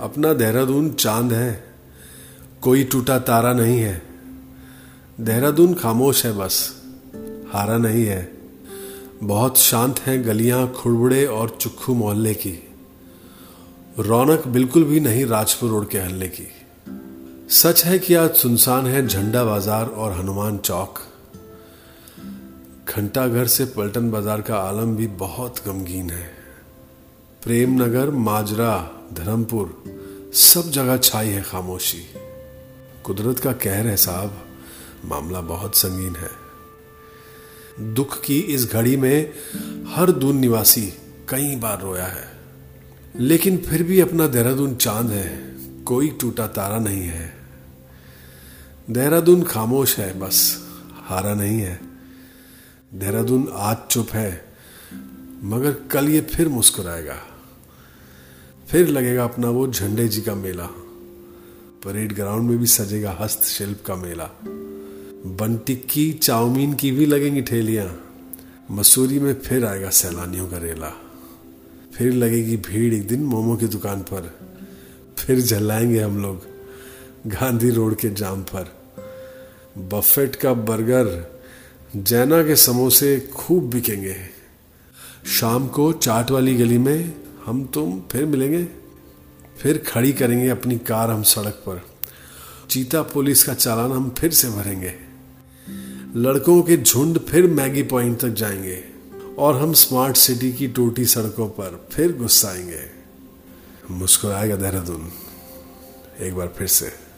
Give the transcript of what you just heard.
अपना देहरादून चाँद है, कोई टूटा तारा नहीं है। देहरादून खामोश है बस, हारा नहीं है। बहुत शांत हैं गलियाँ खुड़बुड़े और चुखू मोहल्ले की। रौनक बिल्कुल भी नहीं राजपुर रोड के हल्ले की। सच है कि आज सुनसान है झंडा बाज़ार और हनुमान चौक। घंटाघर से पलटन बाज़ार का आलम भी बहुत गमगीन है। प्रेम नगर माजरा, धर्मपुर सब जगह छाई है खामोशी। कुदरत का कहर है साहब, मामला बहुत संगीन है। दुख की इस घड़ी में हर दून निवासी कई बार रोया है। लेकिन फिर भी अपना देहरादून चाँद है, कोई टूटा तारा नहीं है। देहरादून खामोश है, बस हारा नहीं है। देहरादून आज चुप है, मगर कल ये फिर मुस्कुराएगा। फिर लगेगा अपना वो झंडे जी का मेला। परेड ग्राउंड में भी सजेगा हस्तशिल्प का मेला। बनटिक्की चाउमीन की भी लगेंगी ठेलियाँ। मसूरी में फिर आएगा सैलानियों का रेला। फिर लगेगी भीड़ एक दिन मोमो की दुकान पर। फिर जलाएँगे हम लोग गांधी रोड के जाम पर। बफेट का बर्गर, जैना के समोसे खूब बिकेंगे। शाम को चाट वाली गली में हम तुम फिर मिलेंगे, फिर खड़ी करेंगे अपनी कार हम सड़क पर। चीता पुलिस का चालान हम फिर से भरेंगे। लड़कों के झुंड फिर मैगी पॉइंट तक जाएँगे और हम स्मार्ट सिटी की टूटी सड़कों पर फिर गुस्साएँगे। मुस्कुराएगा देहरादून, एक बार फिर से।